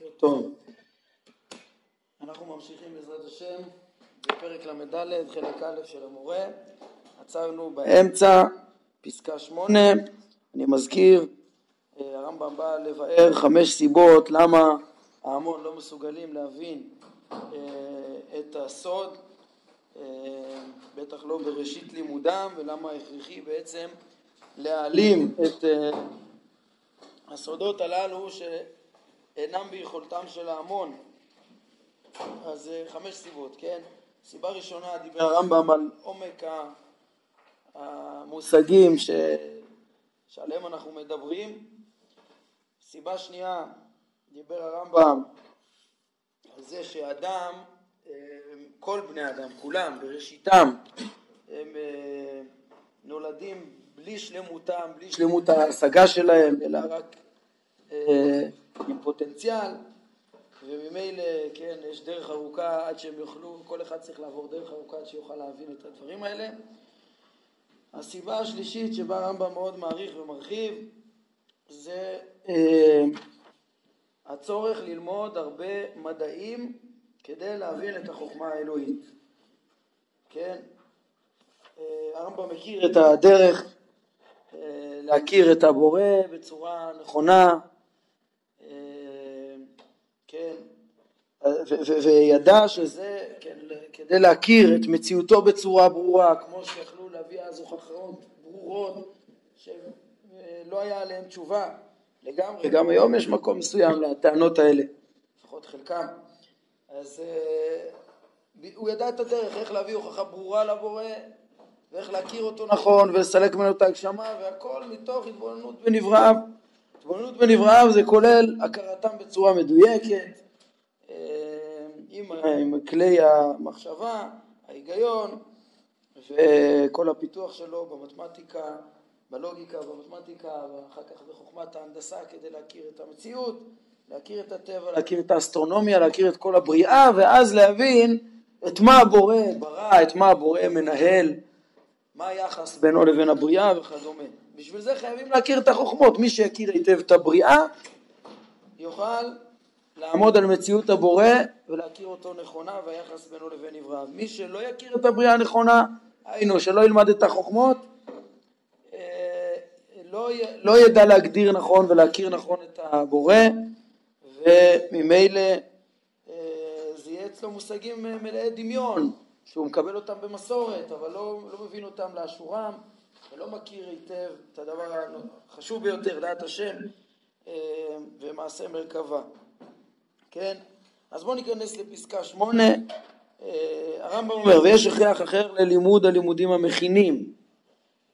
בוקר טוב. אנחנו ממשיכים בעזרת השם בפרק ל"ד, חלק א' של המורה. עצרנו באמצע, פסקה שמונה. אני מזכיר, אה, הרמב"ם בא לבאר חמש סיבות למה ההמון לא מסוגלים להבין אה, את הסוד, אה, בטח לא בראשית לימודם, ולמה הכרחי בעצם להעלים את הסודות הללו שאינם ביכולתם של ההמון. אז אה, חמש סיבות, כן? סיבה ראשונה דיבר הרמב"ם על עומק המושגים ש... שעליהם אנחנו מדברים. סיבה שנייה, דיבר הרמב"ם על זה שאדם, אה, כל בני אדם, כולם, בראשיתם, הם אה, נולדים בלי שלמותם, בלי שלמות ההשגה שלהם, אלא רק עם פוטנציאל, וממילא, כן, יש דרך ארוכה עד שהם יוכלו, כל אחד צריך לעבור דרך ארוכה עד שיוכל להבין את הדברים האלה. הסיבה השלישית שבה הרמב"ם מאוד מעריך ומרחיב זה אה, הצורך ללמוד הרבה מדעים כדי להבין את החוכמה האלוהית. כן? אה, הרמב"ם מכיר את הדרך אה, להכיר את הבורא בצורה נכונה, כן, וידע שזה, כן, כדי להכיר את מציאותו בצורה ברורה, כמו שיכלו להביא אז הוכחות ברורות שלא היה עליהן תשובה לגמרי, גם היום יש מקום מסוים לטענות האלה, לפחות חלקם, אז אה, הוא ידע את הדרך, איך להביא הוכחה ברורה לבורא ואיך להכיר אותו נכון ולסלק ממנו את ההגשמה והכל מתוך התבוננות בנבראיו התבוננות בנבראיו זה כולל הכרתם בצורה מדויקת, אה, עם, עם כלי המחשבה, ההיגיון וכל הפיתוח שלו במתמטיקה, בלוגיקה, במתמטיקה ואחר כך בחוכמת ההנדסה כדי להכיר את המציאות, להכיר את הטבע, להכיר את האסטרונומיה, להכיר את כל הבריאה ואז להבין את מה הבורא ברא, את מה הבורא מנהל, מה היחס בינו לבין הבריאה וכדומה. בשביל זה חייבים להכיר את החוכמות. מי שיכיר היטב את הבריאה, יוכל לעמוד על מציאות הבורא ולהכיר אותו נכונה והיחס בינו לבין עבריו. מי שלא יכיר את הבריאה הנכונה, היינו, שלא ילמד את החוכמות, אה, לא, לא ידע להגדיר נכון ולהכיר נכון את הבורא, וממילא אה, זה יהיה אצלו מושגים מלאי דמיון, שהוא מקבל אותם במסורת, אבל לא, לא מבין אותם לאשורם. ולא מכיר היטב את הדבר החשוב ביותר, דעת השם אה, ומעשה מרכבה. כן? אז בואו ניכנס לפסקה שמונה. אה, הרמב"ם אומר, ויש הכרח אחר ללימוד הלימודים המכינים.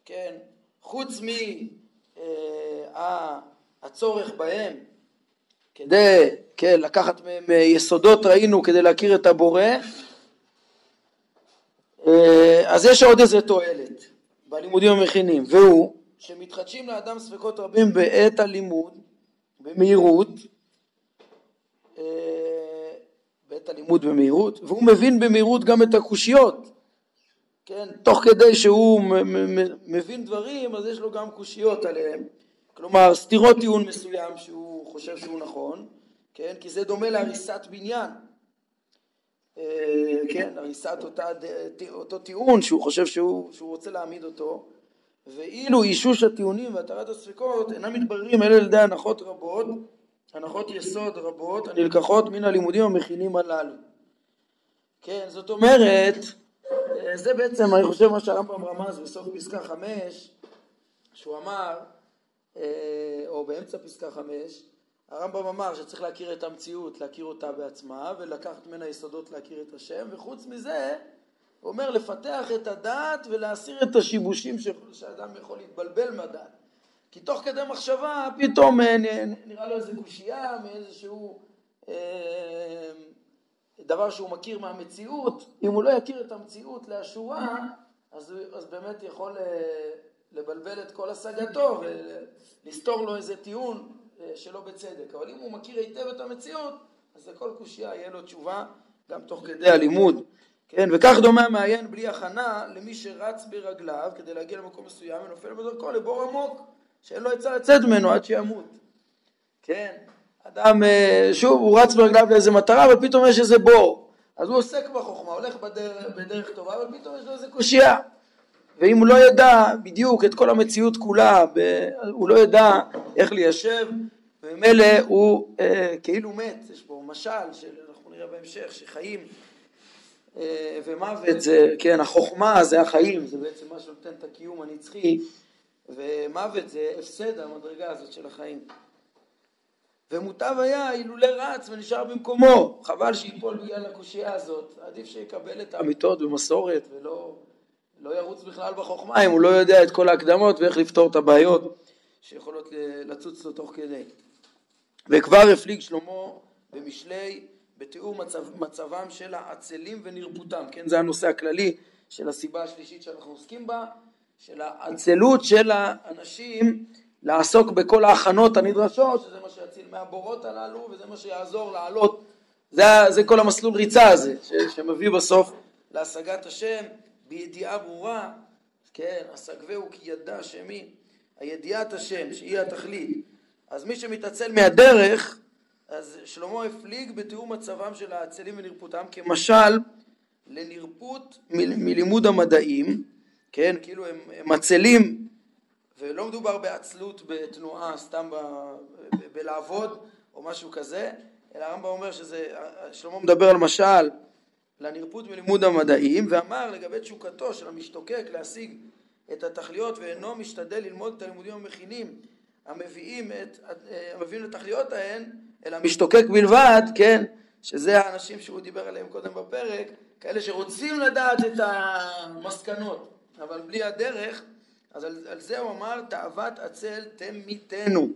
כן? חוץ מהצורך אה, בהם כדי, כן, לקחת מהם יסודות ראינו כדי להכיר את הבורא, אז יש עוד איזה תועלת. בלימודים המכינים, והוא שמתחדשים לאדם ספקות רבים בעת הלימוד, במהירות, אה, בעת הלימוד במהירות, והוא מבין במהירות גם את הקושיות, כן, תוך כדי שהוא מבין דברים אז יש לו גם קושיות עליהם, כלומר סתירות טיעון מסוים שהוא חושב שהוא נכון, כן, כי זה דומה להריסת בניין, כן, הריסת אותה, אותו טיעון שהוא חושב שהוא, שהוא רוצה להעמיד אותו ואילו אישוש הטיעונים והתרת הספקות אינם מתבררים אלא על ידי הנחות רבות, הנחות יסוד רבות הנלקחות מן הלימודים המכינים הללו. כן, זאת אומרת, אה, זה בעצם אני חושב מה שהרמב"ם רמז בסוף פסקה חמש, שהוא אמר, אה, או באמצע פסקה חמש, הרמב"ם אמר שצריך להכיר את המציאות, להכיר אותה בעצמה ולקחת ממנה יסודות להכיר את השם וחוץ מזה הוא אומר לפתח את הדעת ולהסיר את השיבושים שאדם יכול להתבלבל מהדעת. כי תוך כדי מחשבה פתאום אה, נראה לו איזה קושייה מאיזשהו אה, דבר שהוא מכיר מהמציאות. אם הוא לא יכיר את המציאות לאשורה אז, אז באמת יכול אה, לבלבל את כל השגתו ולסתור לו איזה טיעון שלא בצדק, אבל אם הוא מכיר היטב את המציאות, אז לכל קושייה יהיה לו תשובה גם תוך כדי הלימוד, כן, וכך דומה המעיין בלי הכנה למי שרץ ברגליו כדי להגיע למקום מסוים ונופל בדרכו לבור עמוק שאין לו עצה לצאת ממנו עד שימות, כן, אדם, אה, שוב, הוא רץ ברגליו לאיזה מטרה, אבל פתאום יש איזה בור. אז הוא עוסק בחוכמה, הולך בדרך, בדרך טובה, אבל פתאום יש לו איזה קושייה. ואם הוא לא ידע בדיוק את כל המציאות כולה. הוא לא ידע איך ליישב, וממילא הוא אה, כאילו מת, יש פה משל, שאנחנו נראה בהמשך, שחיים אה, ומוות זה, כן, החוכמה זה החיים, זה בעצם מה שנותן את הקיום הנצחי, ומוות זה הפסד המדרגה הזאת של החיים. ומוטב היה אילולא רץ ונשאר במקומו, חבל שיפול בגלל הקושייה הזאת, עדיף שיקבל את האמיתות במסורת ולא לא ירוץ בכלל בחוכמה אם הוא לא יודע את כל ההקדמות ואיך לפתור את הבעיות שיכולות לצוץ לו תוך כדי. וכבר הפליג שלמה במשלי בתיאור מצב, מצבם של העצלים ונרפותם, כן זה הנושא הכללי של הסיבה השלישית שאנחנו עוסקים בה, של העצלות של האנשים לעסוק בכל ההכנות הנדרשות, שזה מה שיציל מהבורות הללו וזה מה שיעזור לעלות, זה, זה כל המסלול ריצה הזה ש, שמביא בסוף להשגת השם בידיעה ברורה, כן, השגבהו כי ידע שמי, הידיעת השם שהיא התכלית, אז מי שמתעצל מהדרך אז שלמה הפליג בתיאור מצבם של העצלים ונרפותם כמשל לנרפות מלימוד המדעים, כן, כאילו הם, הם עצלים ולא מדובר בעצלות בתנועה סתם ב, ב, בלעבוד או משהו כזה, אלא הרמב"ם אומר שזה, שלמה מדבר על משל לנרפות מלימוד המדעים ואמר לגבי תשוקתו של המשתוקק להשיג את התכליות ואינו משתדל ללמוד את הלימודים המכינים המביאים, את, המביאים לתכליות ההן אלא משתוקק בלבד, כן, שזה האנשים שהוא דיבר עליהם קודם בפרק, כאלה שרוצים לדעת את המסקנות, אבל בלי הדרך, אז על, על זה הוא אמר תאוות עצל תמיתנו.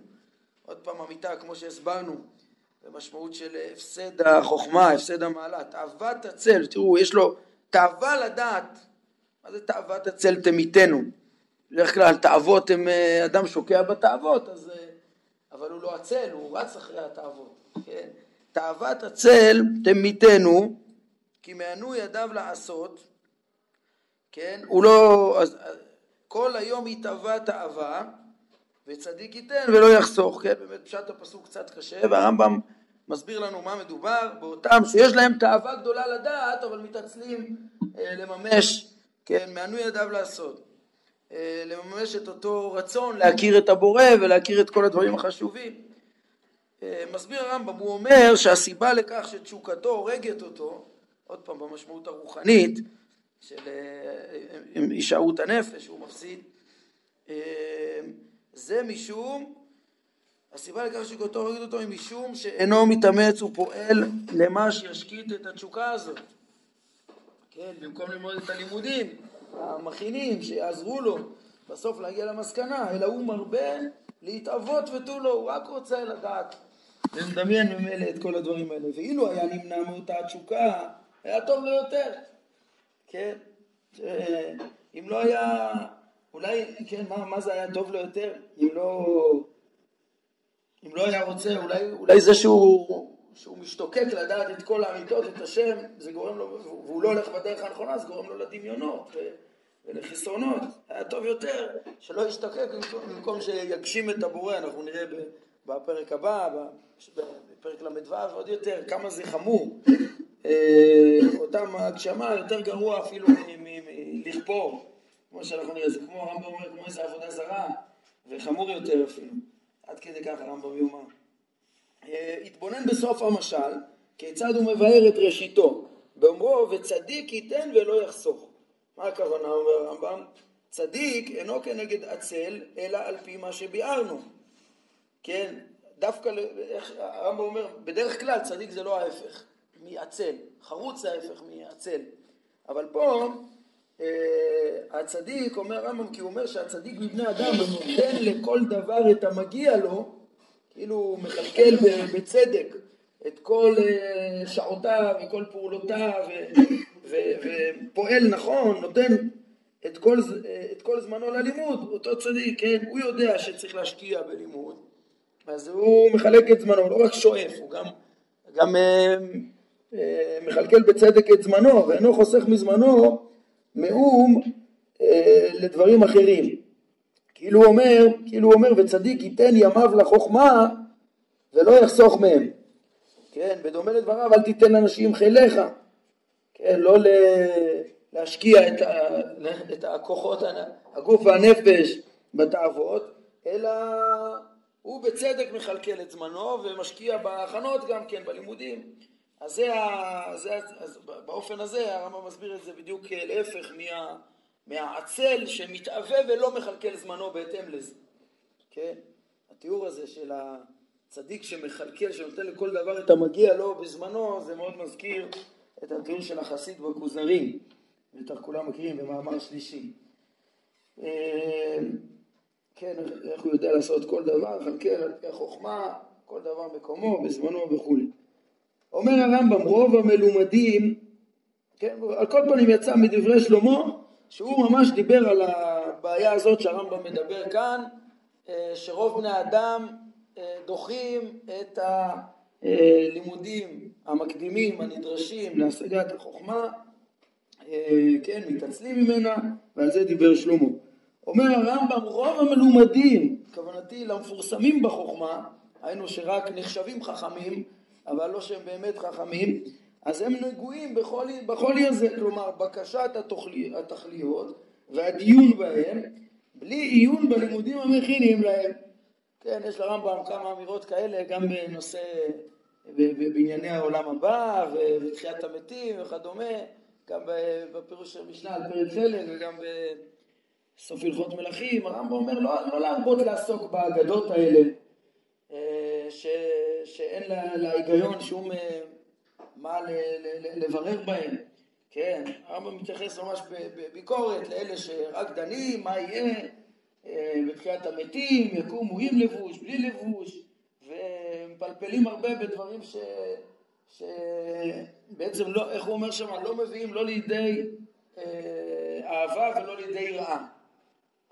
עוד פעם אמיתה, כמו שהסברנו, במשמעות של הפסד החוכמה, הפסד המעלה, תאוות עצל, תראו, יש לו תאווה לדעת, מה זה תאוות עצל תמיתנו? בדרך כלל תאוות הם אה, אדם שוקע בתאוות, אז אה, אבל הוא לא עצל, הוא רץ אחרי התאוות, כן? תאוות עצל תמיתנו, כי מענו ידיו לעשות, כן? הוא לא... אז, כל היום התאווה תאווה, וצדיק ייתן ולא יחסוך, כן? באמת פשט הפסוק קצת קשה, והרמב"ם מסביר לנו מה מדובר, באותם שיש להם תאווה גדולה לדעת, אבל מתעצלים אה, לממש, כן? מענו ידיו לעשות. אה, לממש את אותו רצון להכיר את הבורא ולהכיר את כל הדברים החשובים. אה, מסביר הרמב"ם, הוא אומר שהסיבה לכך שתשוקתו הורגת אותו, עוד פעם במשמעות הרוחנית של אה, הישארות הנפש שהוא מפסיד, זה משום, הסיבה לכך שתשוקתו הורגת אותו היא משום שאינו מתאמץ ופועל למה שישקיט את התשוקה הזאת. כן, במקום ללמוד את הלימודים המכינים שיעזרו לו בסוף להגיע למסקנה, אלא הוא מרבה להתאבות ותו לא, הוא רק רוצה לדעת ומדמיין ממילא את כל הדברים האלה. ואילו היה נמנע מאותה התשוקה, היה טוב לו יותר. כן? אם לא היה, אולי, כן, מה, מה זה היה טוב לו יותר? אם לא, אם לא היה רוצה, אולי, אולי זה שהוא שהוא משתוקק לדעת את כל האמיתות, את השם, זה גורם לו, והוא לא הולך בדרך הנכונה, זה גורם לו לדמיונות ולחסרונות. היה טוב יותר שלא ישתוקק במקום שיגשים את הבורא, אנחנו נראה בפרק הבא, בפרק ל"ו עוד יותר, כמה זה חמור. אה, אותם הגשמה יותר גרוע אפילו מלכפור, כמו שאנחנו נראה, זה כמו הרמב"ם אומר, כמו איזה עבודה זרה, וחמור יותר אפילו. עד כדי כך הרמב"ם יאמר. אה, התבונן בסוף המשל, כיצד הוא מבאר את ראשיתו, באומרו וצדיק ייתן ולא יחסוך. מה הכוונה אומר הרמב"ם? צדיק אינו כנגד עצל, אלא על פי מה שביארנו. כן, דווקא, איך הרמב"ם אומר, בדרך כלל צדיק זה לא ההפך מעצל, חרוץ זה ההפך מעצל. אבל פה הצדיק, אומר הרמב"ם, כי הוא אומר שהצדיק מבני אדם נותן לכל דבר את המגיע לו, כאילו הוא מכלכל בצדק את כל אה, שעותיו וכל פעולותיו ופועל נכון, נותן את כל, את כל זמנו ללימוד, אותו צדיק, כן, הוא יודע שצריך להשקיע בלימוד, אז הוא מחלק את זמנו, לא רק שואף, הוא גם, גם אה, אה, מכלכל בצדק את זמנו, ואינו חוסך מזמנו מאום אה, לדברים אחרים. כאילו הוא אומר, כאילו הוא אומר, וצדיק ייתן ימיו לחוכמה, ולא יחסוך מהם. כן, בדומה לדבריו אל תיתן לאנשים חיליך, כן, לא להשקיע את, ה, את הכוחות, הגוף והנפש בתאוות, אלא הוא בצדק מכלכל את זמנו ומשקיע בהכנות גם כן, בלימודים. אז זה, זה אז באופן הזה הרמב"ם מסביר את זה בדיוק להפך מה, מהעצל שמתאווה ולא מכלכל זמנו בהתאם לזה. כן? התיאור הזה של הצדיק שמכלכל, שנותן לכל דבר את המגיע לו בזמנו, זה מאוד מזכיר את התיאור של החסיד בכוזרים, בטח כולם מכירים במאמר שלישי. אה, כן, איך הוא יודע לעשות כל דבר, לכלכל על פי החוכמה, כל דבר מקומו, בזמנו וכולי. אומר הרמב"ם, רוב המלומדים, כן, על כל פנים יצא מדברי שלמה, שהוא ממש דיבר על הבעיה הזאת שהרמב"ם מדבר כאן, אה, שרוב בני האדם אה, דוחים את הלימודים המקדימים הנדרשים להשגת החוכמה, אה, כן, מתעצלים ממנה, ועל זה דיבר שלמה. אומר הרמב"ם, רוב המלומדים, כוונתי למפורסמים בחוכמה, היינו שרק נחשבים חכמים, אבל לא שהם באמת חכמים, אז הם נגועים בחולי, בחולי הזה, כלומר בקשת התוכלי, התכליות והדיון בהם, בלי עיון בלימודים המכינים להם. כן, יש לרמב"ם כמה אמירות כאלה גם בנושא, בענייני העולם הבא ותחיית המתים וכדומה, גם בפירוש של משנה על פרק חלק וגם בסוף הלכות מלכים, הרמב"ם אומר לא, לא להרבות לעסוק באגדות האלה אה, ש, שאין לה, להיגיון שום מה לברר בהם, כן, הרמב"ם מתייחס ממש בביקורת לאלה שרק דנים מה יהיה אה, בתחיית המתים, יקומו עם לבוש, בלי לבוש, ומפלפלים הרבה בדברים ש... שבעצם לא, איך הוא אומר שם, לא מביאים לא לידי אה, אהבה ולא לידי יראה.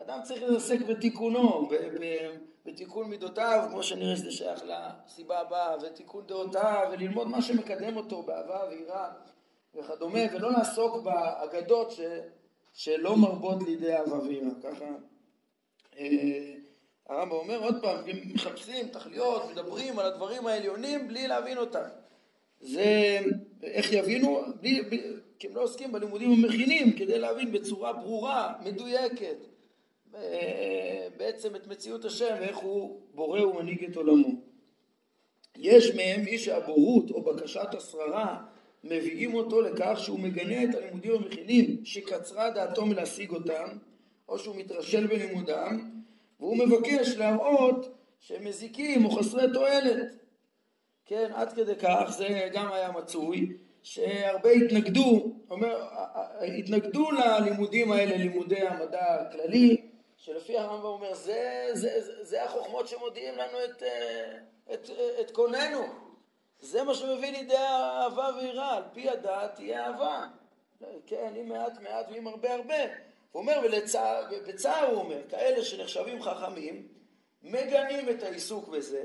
אדם צריך להתעסק בתיקונו, ב, ב, בתיקון מידותיו, כמו שנראה שזה שייך לסיבה הבאה, ותיקון דעותיו, וללמוד מה שמקדם אותו באהבה ויראה וכדומה, ולא לעסוק באגדות ש, שלא מרבות לידי אהבה ויראה. ככה אה, הרמב"ם אומר עוד פעם, מחפשים תכליות, מדברים על הדברים העליונים בלי להבין אותם. זה, איך יבינו? בלי, בלי, כי הם לא עוסקים בלימודים המכינים כדי להבין בצורה ברורה, מדויקת, בעצם את מציאות השם ואיך הוא בורא ומנהיג את עולמו. יש מהם מי שהבורות או בקשת השררה מביאים אותו לכך שהוא מגנה את הלימודים המכינים שקצרה דעתו מלהשיג אותם או שהוא מתרשל בלימודם והוא מבקש להראות שהם מזיקים או חסרי תועלת כן, עד כדי כך זה גם היה מצוי שהרבה התנגדו, אומר, התנגדו ללימודים האלה, לימודי המדע הכללי שלפי הרמב"ם אומר זה, זה, זה, זה החוכמות שמודיעים לנו את, את, את קוננו. זה מה שמביא לידי אהבה ויראה, על פי הדעת תהיה אהבה. כן, אם מעט מעט ואם הרבה הרבה. הוא אומר, ובצער הוא אומר, כאלה שנחשבים חכמים מגנים את העיסוק בזה.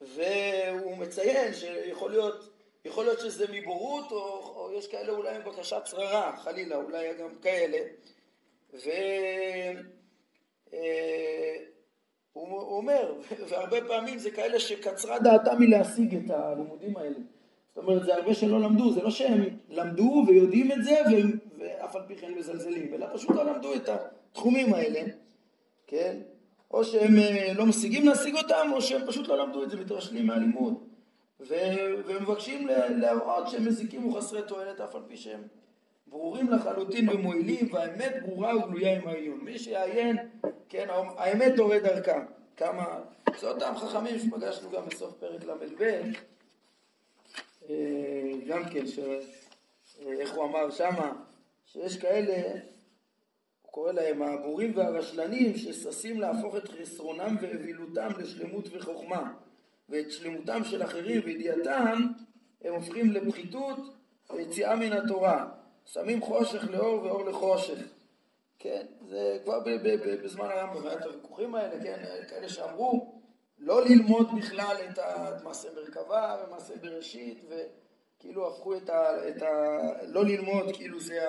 והוא מציין שיכול להיות, יכול להיות שזה מבורות או, או יש כאלה אולי מבקשת שררה, חלילה, אולי גם כאלה אה, אומר, והרבה פעמים זה כאלה שקצרה דעתם מלהשיג את הלימודים האלה זאת אומרת זה הרבה שלא למדו, זה לא שהם למדו ויודעים את זה ואף על פי כן מזלזלים, אלא פשוט לא למדו את התחומים האלה, כן? או שהם אה, לא משיגים להשיג אותם, או שהם פשוט לא למדו את זה, מתרשלים מהלימוד. ומבקשים להראות שהם מזיקים וחסרי תועלת, אף על פי שהם ברורים לחלוטין ומועילים, והאמת ברורה וגלויה עם העיון. מי שיעיין, כן, האמת תורד דרכם. כמה, זה אותם חכמים שפגשנו גם בסוף פרק ל"ב, אה, גם כן, ש... אה, איך הוא אמר שמה, שיש כאלה קורא להם הבורים והרשלנים שששים להפוך את חסרונם ואבילותם לשלמות וחוכמה ואת שלמותם של אחרים וידיעתם הם הופכים לפחיתות ויציאה מן התורה שמים חושך לאור ואור לחושך כן, זה כבר בזמן הרמב"ם היה את הוויכוחים האלה, כן, כאלה שאמרו לא ללמוד בכלל את מעשה מרכבה ומעשה בראשית וכאילו הפכו את ה... את ה לא ללמוד כאילו זה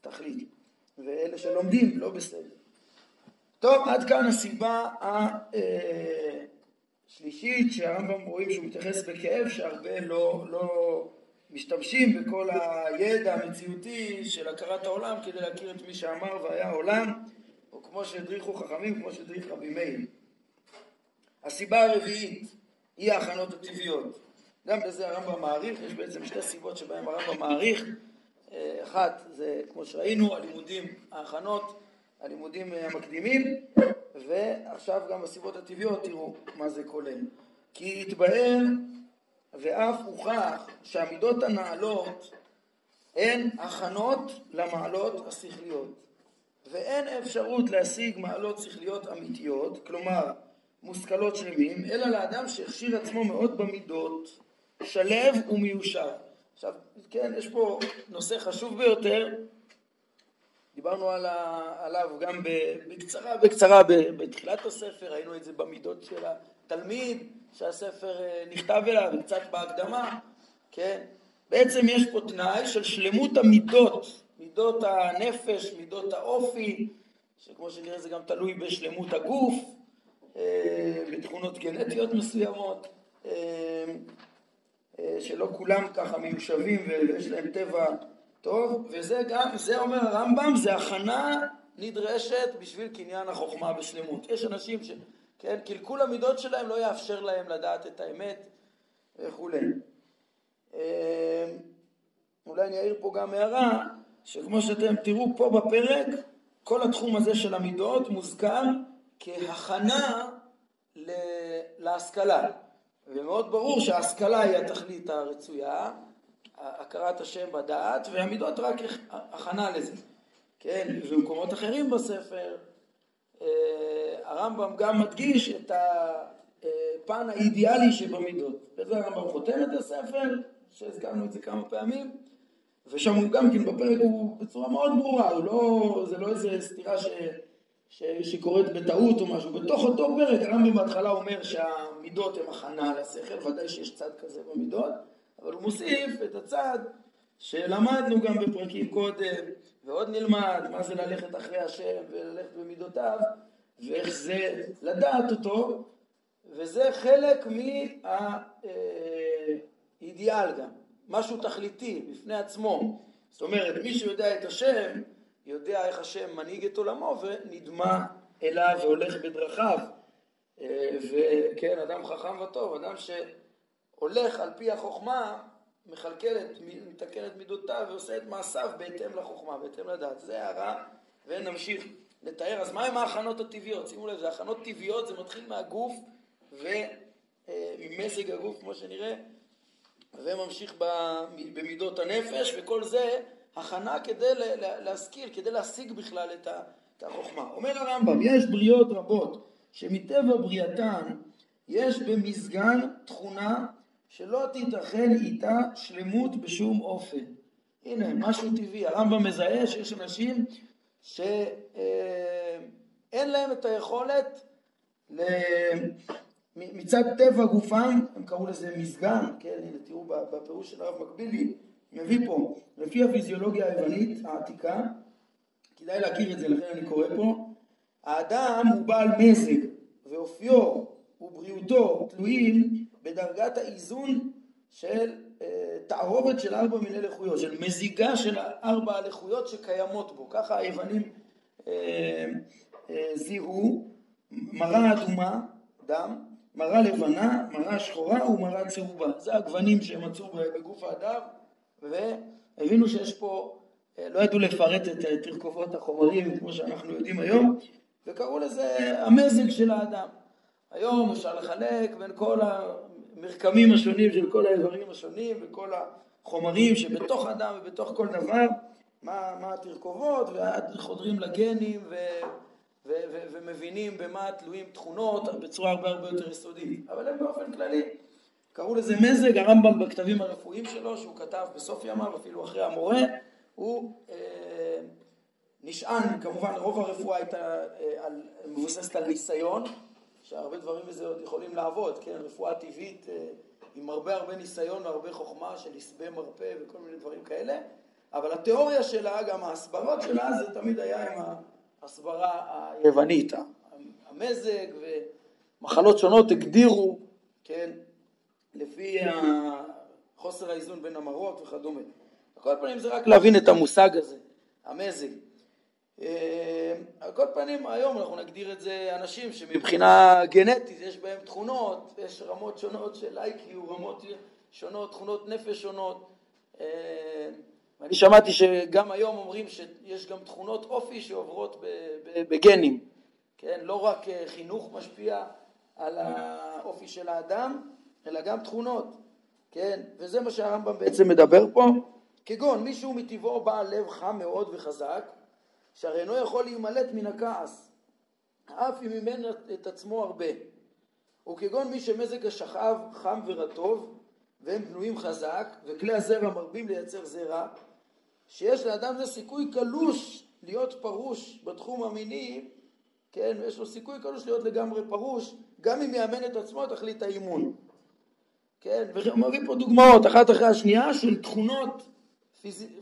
התכלית ואלה שלומדים לא בסדר. טוב, עד כאן הסיבה שלישית, שהרמב"ם רואים שהוא מתייחס בכאב שהרבה לא, לא משתמשים בכל הידע המציאותי של הכרת העולם כדי להכיר את מי שאמר והיה עולם, או כמו שהדריכו חכמים, כמו שהדריך רבי מאיר. הסיבה הרביעית היא ההכנות הטבעיות. גם בזה הרמב"ם מעריך, יש בעצם שתי סיבות שבהן הרמב"ם מעריך. אה, אחת זה, כמו שראינו, הלימודים, ההכנות, הלימודים המקדימים, ועכשיו גם בסיבות הטבעיות תראו מה זה כולל. כי התבהר ואף הוכח שהמידות הנעלות הן הכנות למעלות השכליות ואין אפשרות להשיג מעלות שכליות אמיתיות, כלומר מושכלות שלמים, אלא לאדם שהכשיר עצמו מאוד במידות, שלב ומיושר. עכשיו, כן, יש פה נושא חשוב ביותר, דיברנו על ה... עליו גם בקצרה, בקצרה בתחילת הספר, ראינו את זה במידות של התלמיד, שהספר אה, נכתב אליו, קצת בהקדמה, כן? בעצם יש פה תנאי של שלמות המידות, מידות הנפש, מידות האופי, שכמו שנראה זה גם תלוי בשלמות הגוף, אה, בתכונות גנטיות מסוימות, אה, שלא כולם ככה מיושבים ויש להם טבע טוב, וזה גם, זה אומר הרמב"ם, זה הכנה נדרשת בשביל קניין החוכמה בשלמות. יש אנשים ש... כן, קלקול המידות שלהם לא יאפשר להם לדעת את האמת וכולי. אמ, אולי אני אעיר פה גם הערה, שכמו שאתם תראו פה בפרק, כל התחום הזה של המידות מוזכר כהכנה להשכלה. ומאוד ברור שההשכלה היא התכלית הרצויה, הכרת השם בדעת, והמידות רק הכנה לזה. כן, ובמקומות אחרים בספר הרמב"ם גם מדגיש את הפן האידיאלי שבמידות. בזה הרמב"ם חותם את הספר, שהזכרנו את זה כמה פעמים, ושם הוא גם כן בפרק הוא בצורה מאוד ברורה, הוא לא, זה לא איזה סתירה ש, ש, שקורית בטעות או משהו. בתוך אותו פרק הרמב"ם בהתחלה אומר שהמידות הן הכנה לשכל, ודאי שיש צד כזה במידות, אבל הוא מוסיף את הצד שלמדנו גם בפרקים קודם, ועוד נלמד מה זה ללכת אחרי השם וללכת במידותיו, ואיך זה לדעת אותו, וזה חלק מהאידיאל גם, משהו תכליתי בפני עצמו. זאת אומרת, מי שיודע את השם, יודע איך השם מנהיג את עולמו ונדמה אליו והולך בדרכיו. וכן, אדם חכם וטוב, אדם שהולך על פי החוכמה, מכלכלת, מתקנת מידותיו ועושה את מעשיו בהתאם לחוכמה, בהתאם לדעת. זה הערה, ונמשיך לתאר. אז מהם ההכנות הטבעיות? שימו לב, זה הכנות טבעיות, זה מתחיל מהגוף וממזג הגוף, כמו שנראה, וממשיך במידות הנפש, וכל זה הכנה כדי להשכיל, כדי להשיג בכלל את החוכמה. אומר הרמב"ם, יש בריאות רבות שמטבע בריאתן יש במזגן תכונה שלא תיתכן איתה שלמות בשום אופן. הנה, משהו טבעי. הרמב"ם מזהה שיש אנשים שאין להם את היכולת מצד טבע גופם, הם קראו לזה מזגן, כן, הנה תראו בפירוש של הרב מקבילי, מביא פה, לפי הפיזיולוגיה היוונית העתיקה, כדאי להכיר את זה, לכן אני קורא פה, האדם הוא בעל מזג, ואופיו ובריאותו תלויים בדרגת האיזון של אה, תערובת של ארבע מיני לקויות, של מזיגה של ארבע הלקויות שקיימות בו. ככה היוונים אה, אה, זיהו מרה אדומה, דם, מרה לבנה, מרה שחורה ומרה צהובה. זה הגוונים שהם מצאו בגוף האדם, והבינו שיש פה, לא ידעו לפרט את תרכובות החומרים כמו שאנחנו יודעים היום, וקראו לזה המזג של האדם. היום אפשר לחלק בין כל המרקמים השונים של כל האיברים השונים וכל החומרים שבתוך אדם ובתוך כל דבר, מה, מה התרכובות, ועד חודרים לגנים ו, ו, ו, ומבינים במה תלויים תכונות בצורה הרבה הרבה יותר יסודית. אבל הם באופן כללי קראו לזה מזג, הרמב"ם בכתבים הרפואיים שלו, שהוא כתב בסוף ימיו, אפילו אחרי המורה, הוא אה, נשען, כמובן רוב הרפואה הייתה אה, על, מבוססת על ניסיון, שהרבה דברים בזה עוד יכולים לעבוד, כן, רפואה טבעית אה, עם הרבה הרבה ניסיון והרבה חוכמה של עשבי מרפא וכל מיני דברים כאלה, אבל התיאוריה שלה, גם ההסברות שלה, זה תמיד היה עם ההסברה היוונית, המזג ו, מחלות שונות הגדירו, כן, לפי חוסר האיזון בין המרות וכדומה. על כל פנים זה רק להבין את המושג הזה, המזג. אה, על כל פנים היום אנחנו נגדיר את זה אנשים שמבחינה גנטית יש בהם תכונות, יש רמות שונות של איי-קיו, רמות שונות, תכונות נפש שונות. אה, אני שמעתי שגם היום אומרים שיש גם תכונות אופי שעוברות בגנים, כן? לא רק אה, חינוך משפיע על האופי של האדם, אלא גם תכונות, כן? וזה מה שהרמב"ם בעצם מדבר פה, כגון מישהו מטבעו בעל לב חם מאוד וחזק, שהרי אינו יכול להימלט מן הכעס, אף אם אימן את עצמו הרבה. וכגון מי שמזג השכב חם ורטוב, והם בנויים חזק, וכלי הזרע מרבים לייצר זרע, שיש לאדם זה סיכוי קלוש להיות פרוש בתחום המיני, כן, ויש לו סיכוי קלוש להיות לגמרי פרוש, גם אם יאמן את עצמו תכלית האימון. כן, מביא פה דוגמאות אחת אחרי השנייה של תכונות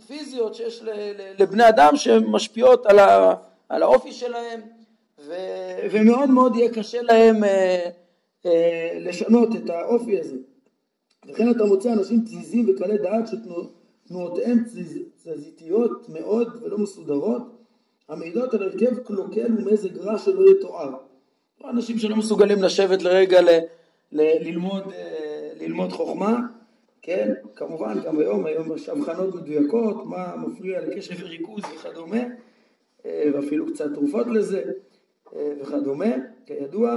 פיזיות שיש לבני אדם שמשפיעות על, ה, על האופי שלהם ו, ומאוד מאוד יהיה קשה להם אה, אה, לשנות את האופי הזה. לכן אתה מוצא אנשים תזיזים וקלי דעת שתנועותיהם תזזיתיות מאוד ולא מסודרות, המעידות על הרכב קלוקל ומזג רע שלא יתואר. אנשים שלא מסוגלים לשבת לרגע ל, ל, ללמוד, אה, ללמוד חוכמה, כן, כמובן גם היום, היום יש אבחנות מדויקות, מה מפריע לקשב וריכוז וכדומה, אה, ואפילו קצת תרופות לזה אה, וכדומה, כידוע.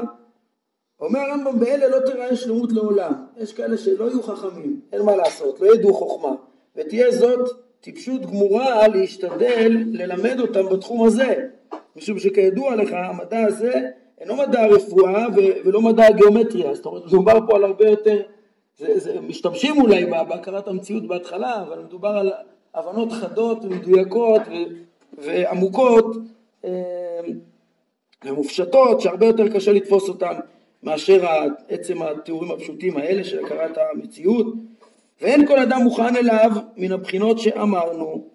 אומר הרמב"ם באלה לא תראה שלמות לעולם, יש כאלה שלא יהיו חכמים, אין מה לעשות, לא ידעו חוכמה, ותהיה זאת טיפשות גמורה להשתדל ללמד אותם בתחום הזה, משום שכידוע לך המדע הזה אינו מדע הרפואה ולא מדע הגיאומטריה, זאת אומרת מדובר פה על הרבה יותר זה, זה, משתמשים אולי בהכרת המציאות בהתחלה, אבל מדובר על הבנות חדות ומדויקות ו, ועמוקות אה, ומופשטות, שהרבה יותר קשה לתפוס אותן מאשר עצם התיאורים הפשוטים האלה של הכרת המציאות, ואין כל אדם מוכן אליו מן הבחינות שאמרנו,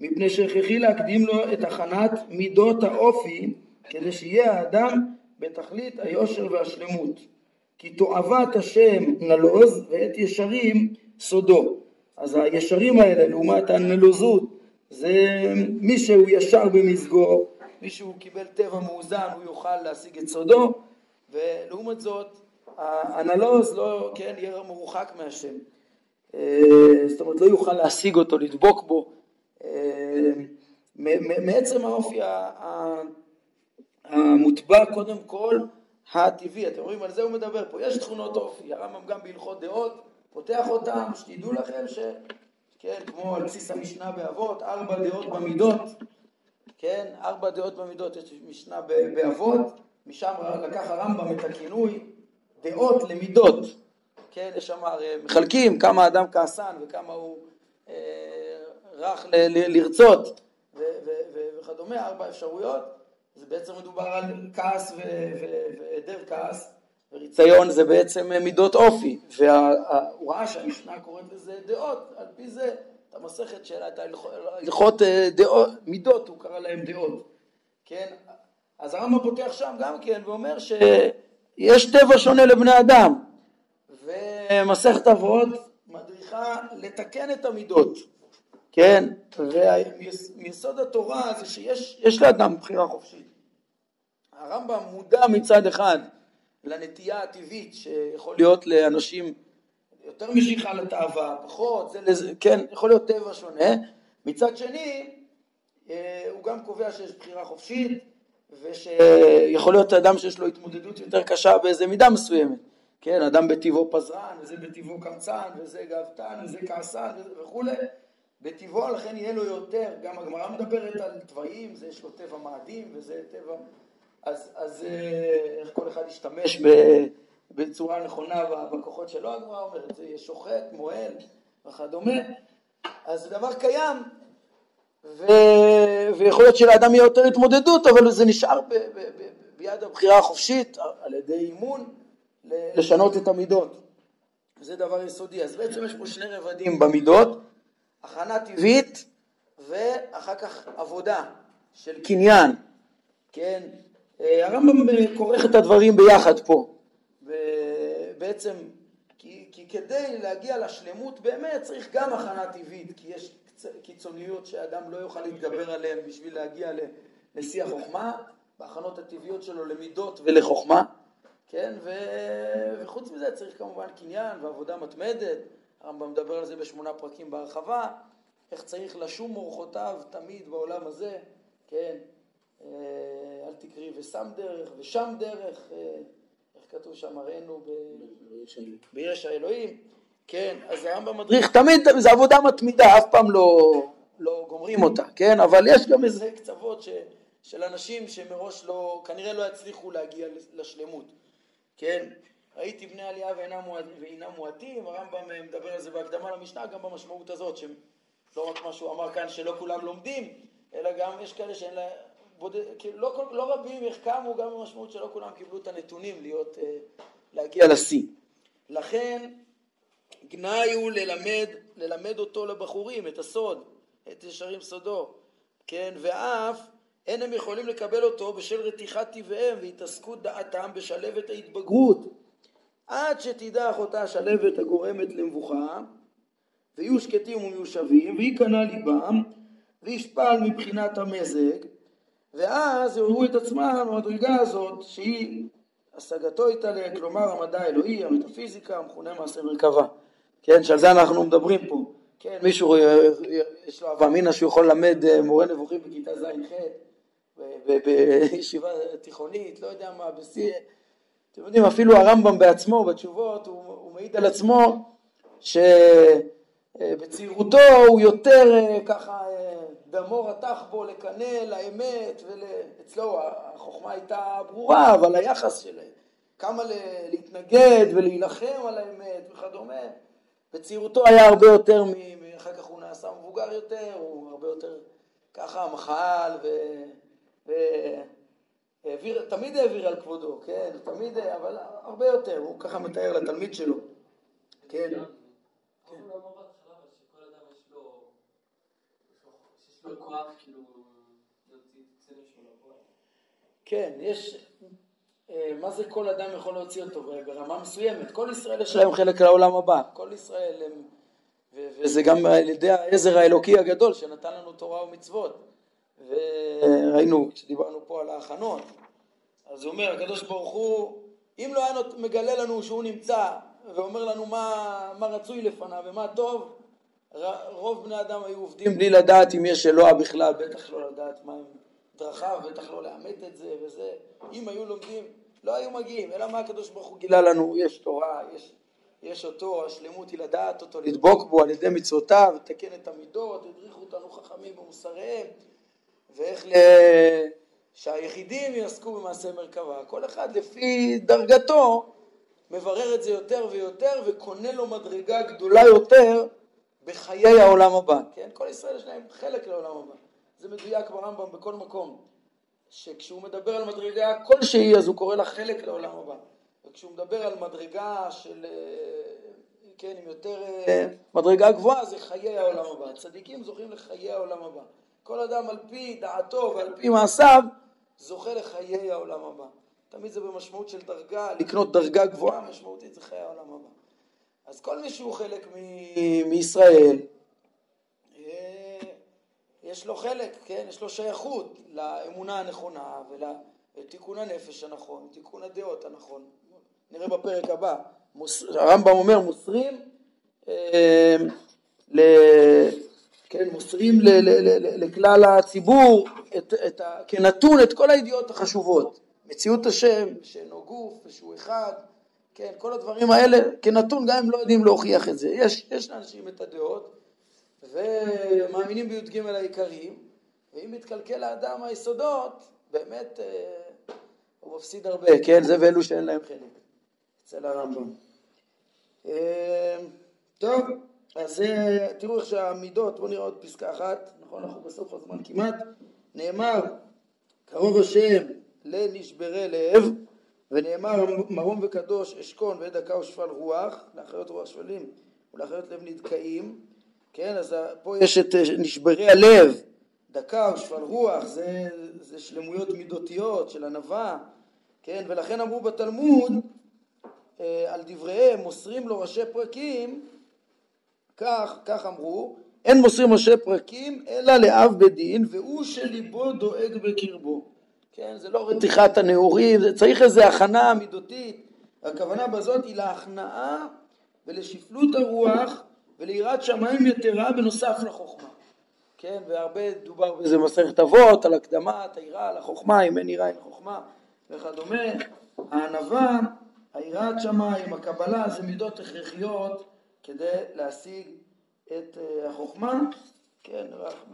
מפני שהכרחי להקדים לו את הכנת מידות האופי, כדי שיהיה האדם בתכלית היושר והשלמות. כי תועבת השם נלוז ואת ישרים סודו. אז הישרים האלה לעומת הנלוזות זה מי שהוא ישר במזגו, מי שהוא קיבל טבע מאוזן הוא יוכל להשיג את סודו ולעומת זאת הנלוז לא, כן, יהיה מרוחק מהשם. אה, זאת אומרת לא יוכל להשיג אותו, לדבוק בו. אה, מעצם האופי המוטבע קודם כל הטבעי, אתם רואים על זה הוא מדבר פה, יש תכונות אופי, הרמב"ם גם בהלכות דעות פותח אותם, שתדעו לכם ש... כן, כמו על בסיס המשנה באבות, ארבע דעות במידות, כן, ארבע דעות במידות, יש משנה באבות, משם לקח הרמב"ם את הכינוי דעות למידות, כן, יש שם מחלקים כמה אדם כעסן וכמה הוא אה, רך ל- ל- לרצות וכדומה, ארבע אפשרויות, זה בעצם מדובר על כעס והיעדר כעס, וריציון זה בעצם מידות אופי, וההוראה שהמשנה קוראת לזה דעות, על פי זה את המסכת שלה, את ההלכות אה, דעות, מידות הוא קרא להם דעות, כן? אז הרמב"ם פותח שם גם כן ואומר שיש טבע שונה לבני אדם, ומסכת אבות מדריכה לתקן את המידות. כן, ומיסוד התורה זה שיש לאדם בחירה חופשית. הרמב"ם מודע מצד אחד לנטייה הטבעית שיכול להיות לאנשים יותר משיכה לתאווה, פחות, זה לזה, כן, יכול להיות טבע שונה. מצד שני, אה, הוא גם קובע שיש בחירה חופשית ושיכול להיות אדם שיש לו התמודדות יותר קשה באיזה מידה מסוימת. כן, אדם בטבעו פזרן, וזה בטבעו קמצן, וזה גאוותן, וזה כעסן וכולי. בטבעו לכן יהיה לו יותר, גם הגמרא מדברת על תוואים, זה יש לו טבע מאדים וזה טבע, אז, אז אה, איך כל אחד ישתמש בצורה נכונה בכוחות שלו, הגמרא אומרת, זה יהיה שוחט, מועל וכדומה, אז זה דבר קיים, ו... ויכול להיות שלאדם יהיה יותר התמודדות, אבל זה נשאר ב... ב... ב... ביד הבחירה החופשית, על ידי אימון, לשנות את המידות. זה דבר יסודי. אז בעצם יש פה שני רבדים במידות, הכנה טבעית ואחר כך עבודה של קניין, כן? אה, הרמב"ם כורך את הדברים ביחד פה, בעצם, כי, כי כדי להגיע לשלמות באמת צריך גם הכנה טבעית, כי יש קיצוניות שאדם לא יוכל להתגבר עליהן בשביל להגיע לשיא החוכמה, בהכנות הטבעיות שלו למידות ולחוכמה, כן, ו... וחוץ מזה צריך כמובן קניין ועבודה מתמדת, הרמב"ם מדבר על זה בשמונה פרקים בהרחבה, איך צריך לשום אורחותיו תמיד בעולם הזה, כן, אה, תקרי ושם דרך ושם דרך, אה, איך כתוב שם, הראינו בירש האלוהים, כן, אז הרמב"ם מדריך תמיד, זו עבודה מתמידה, אף פעם לא, לא גומרים אותה, כן, אבל יש גם איזה קצוות ש, של אנשים שמראש לא, כנראה לא יצליחו להגיע לשלמות, כן, ראיתי בני עלייה ואינם מועטים, הרמב"ם מדבר על זה בהקדמה למשנה, גם במשמעות הזאת, שלא רק מה שהוא אמר כאן שלא כולם לומדים, אלא גם יש כאלה שאין להם, כאילו לא, לא רבים החכמו גם במשמעות שלא כולם קיבלו את הנתונים להיות, אה, להגיע לשיא. לכן גנאי הוא ללמד, ללמד אותו לבחורים, את הסוד, את ישרים סודו, כן, ואף אין הם יכולים לקבל אותו בשל רתיחת טבעיהם והתעסקות דעתם בשלבת ההתבגרות, עד שתדע אחותה השלבת הגורמת למבוכה, ויהיו שקטים ומיושבים, וייכנע ליבם, וישפל מבחינת המזג, ואז יראו את עצמם במדרגה הזאת שהיא השגתו יתעלה, כלומר המדע האלוהי, המטאפיזיקה, המכונה מעשה מרכבה. כן, שעל זה אנחנו מדברים פה. כן, מישהו יש לו אמינא שהוא יכול ללמד אה, מורה נבוכים בכיתה ז'-ח' בישיבה תיכונית, לא יודע מה, בשיא... אתם יודעים, אפילו הרמב"ם בעצמו, בתשובות, הוא, הוא מעיד על עצמו שבצעירותו הוא יותר אה, ככה דמו רתח בו לקנא לאמת, ואצלו החוכמה הייתה ברורה, אבל היחס שלהם, כמה להתנגד ולהילחם על האמת וכדומה, בצעירותו היה הרבה יותר, אחר כך הוא נעשה מבוגר יותר, הוא הרבה יותר ככה מחל ו... ו... העביר, תמיד העביר על כבודו, כן, תמיד, אבל הרבה יותר, הוא ככה מתאר לתלמיד שלו, כן. כאילו, כן, יש, אה, מה זה כל אדם יכול להוציא אותו? ברמה מסוימת? כל ישראל יש להם חלק לעולם הבא, כל ישראל הם, וזה גם על ידי העזר האלוקי הגדול שנתן לנו תורה ומצוות, וראינו כשדיברנו פה על ההכנות, אז הוא אומר, הקדוש ברוך הוא, אם לא היה מגלה לנו שהוא נמצא ואומר לנו מה, מה רצוי לפניו ומה טוב, רוב בני אדם היו עובדים בלי לדעת אם יש אלוה בכלל, בטח לא לדעת מה הם דרכיו, בטח לא לאמת את זה וזה. אם היו לומדים, לא היו מגיעים, אלא מה הקדוש ברוך הוא גילה לנו, יש תורה, יש, יש אותו, השלמות היא לדעת אותו, לדבוק בו על ידי מצוותיו, לתקן את המידות, הדריכו אותנו חכמים במוסריהם, ואיך ל... שהיחידים יעסקו במעשה מרכבה. כל אחד לפי דרגתו מברר את זה יותר ויותר וקונה לו מדרגה גדולה יותר בחיי העולם הבא, כן? כל ישראל יש להם חלק לעולם הבא. זה מדויק ברמב"ם בכל מקום, שכשהוא מדבר על מדרגה כלשהי אז הוא קורא לה חלק לעולם הבא. וכשהוא מדבר על מדרגה של, אה, כן, עם יותר אה, מדרגה גבוהה זה חיי העולם הבא. צדיקים זוכים לחיי העולם הבא. כל אדם על פי דעתו ועל פי מעשיו זוכה לחיי העולם הבא. תמיד זה במשמעות של דרגה, לקנות דרגה גבוהה משמעותית זה חיי העולם הבא. אז כל מי שהוא חלק מ- מישראל, אה, יש לו חלק, כן? יש לו שייכות לאמונה הנכונה ולתיקון הנפש הנכון, תיקון הדעות הנכון. נראה בפרק הבא. מוס, הרמב"ם אומר מוסרים אה, ל... כן, מוסרים ל, ל, ל, לכלל הציבור את, את ה, כנתון את כל הידיעות החשובות. מציאות השם, שאינו גוף ושהוא אחד, כן, כל הדברים האלה כנתון גם הם לא יודעים להוכיח את זה. יש, יש לאנשים את הדעות ומאמינים בי"ג העיקרים, ואם מתקלקל לאדם היסודות, באמת אה, הוא מפסיד הרבה, כן, זה ואלו שאין להם חלק, אצל הרמב"ם. אה, טוב, אז אה, תראו איך שהמידות, בואו נראה עוד פסקה אחת, נכון, אנחנו בסוף הזמן כמעט, נאמר, קרוב השם לנשברי לב, ונאמר מרום וקדוש אשכון ודקה ושפל רוח, לאחיות רוח שפלים ולאחיות לב נדכאים, כן, אז פה יש את אה, נשברי הלב, דקה ושפל רוח, זה, זה שלמויות מידותיות של ענווה, כן, ולכן אמרו בתלמוד, אה, על דבריהם מוסרים לו ראשי פרקים, כך, כך אמרו, אין מוסרים ראשי פרקים אלא לאב בדין והוא שליבו דואג בקרבו. כן, זה לא רתיחת הנעורים, זה צריך איזו הכנה מידותית. הכוונה בזאת היא להכנעה ולשפלות הרוח וליראת שמיים יתרה בנוסף לחוכמה. כן, והרבה דובר בזה מסכת אבות, על הקדמת היראה לחוכמה, אם אין יראה אין חוכמה וכדומה. הענווה, היראת שמיים, הקבלה, זה מידות הכרחיות כדי להשיג את אה, החוכמה. כן,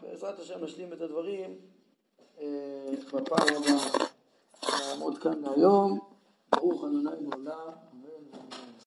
בעזרת השם נשלים את הדברים בפעם הבאה. נעמוד כאן להיום. ברוך ה' לעולם.